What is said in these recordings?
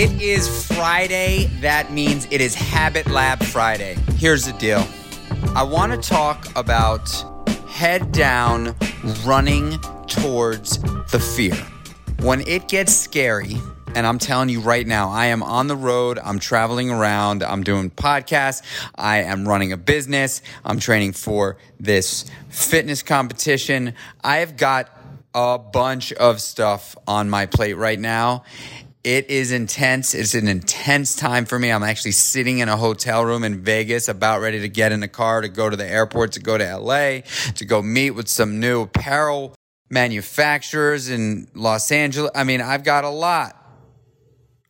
It is Friday. That means it is Habit Lab Friday. Here's the deal I want to talk about head down running towards the fear. When it gets scary, and I'm telling you right now, I am on the road. I'm traveling around. I'm doing podcasts. I am running a business. I'm training for this fitness competition. I have got a bunch of stuff on my plate right now. It is intense. It's an intense time for me. I'm actually sitting in a hotel room in Vegas, about ready to get in the car to go to the airport, to go to LA, to go meet with some new apparel manufacturers in Los Angeles. I mean, I've got a lot.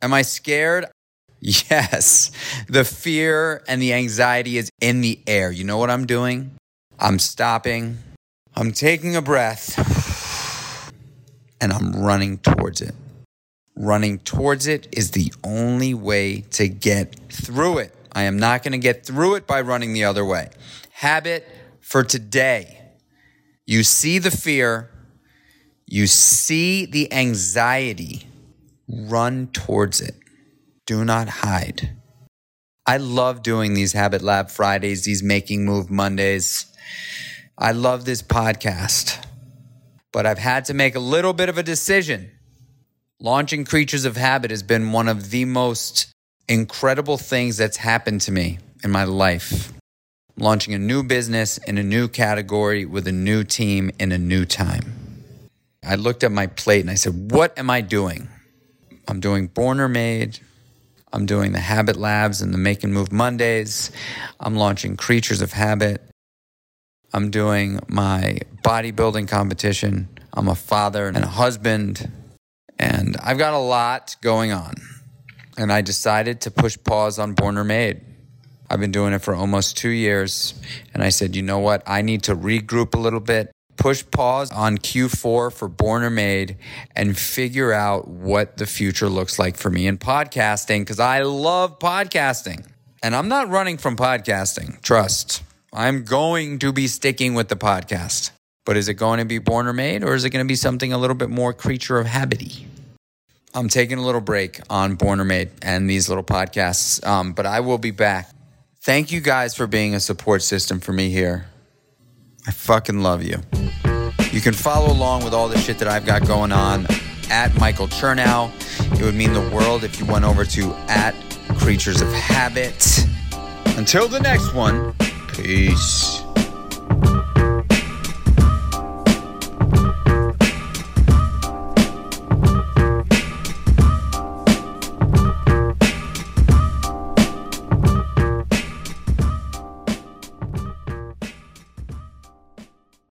Am I scared? Yes. The fear and the anxiety is in the air. You know what I'm doing? I'm stopping. I'm taking a breath and I'm running towards it. Running towards it is the only way to get through it. I am not going to get through it by running the other way. Habit for today. You see the fear, you see the anxiety, run towards it. Do not hide. I love doing these Habit Lab Fridays, these Making Move Mondays. I love this podcast, but I've had to make a little bit of a decision. Launching Creatures of Habit has been one of the most incredible things that's happened to me in my life. Launching a new business in a new category with a new team in a new time. I looked at my plate and I said, What am I doing? I'm doing Born or Made. I'm doing the Habit Labs and the Make and Move Mondays. I'm launching Creatures of Habit. I'm doing my bodybuilding competition. I'm a father and a husband. And I've got a lot going on. And I decided to push pause on Born or Made. I've been doing it for almost two years. And I said, you know what? I need to regroup a little bit, push pause on Q4 for Born or Made, and figure out what the future looks like for me in podcasting because I love podcasting. And I'm not running from podcasting, trust. I'm going to be sticking with the podcast. But is it going to be born or made, or is it going to be something a little bit more creature of habity? I'm taking a little break on Born or Made and these little podcasts, um, but I will be back. Thank you guys for being a support system for me here. I fucking love you. You can follow along with all the shit that I've got going on at Michael Chernow. It would mean the world if you went over to at Creatures of Habit. Until the next one, peace.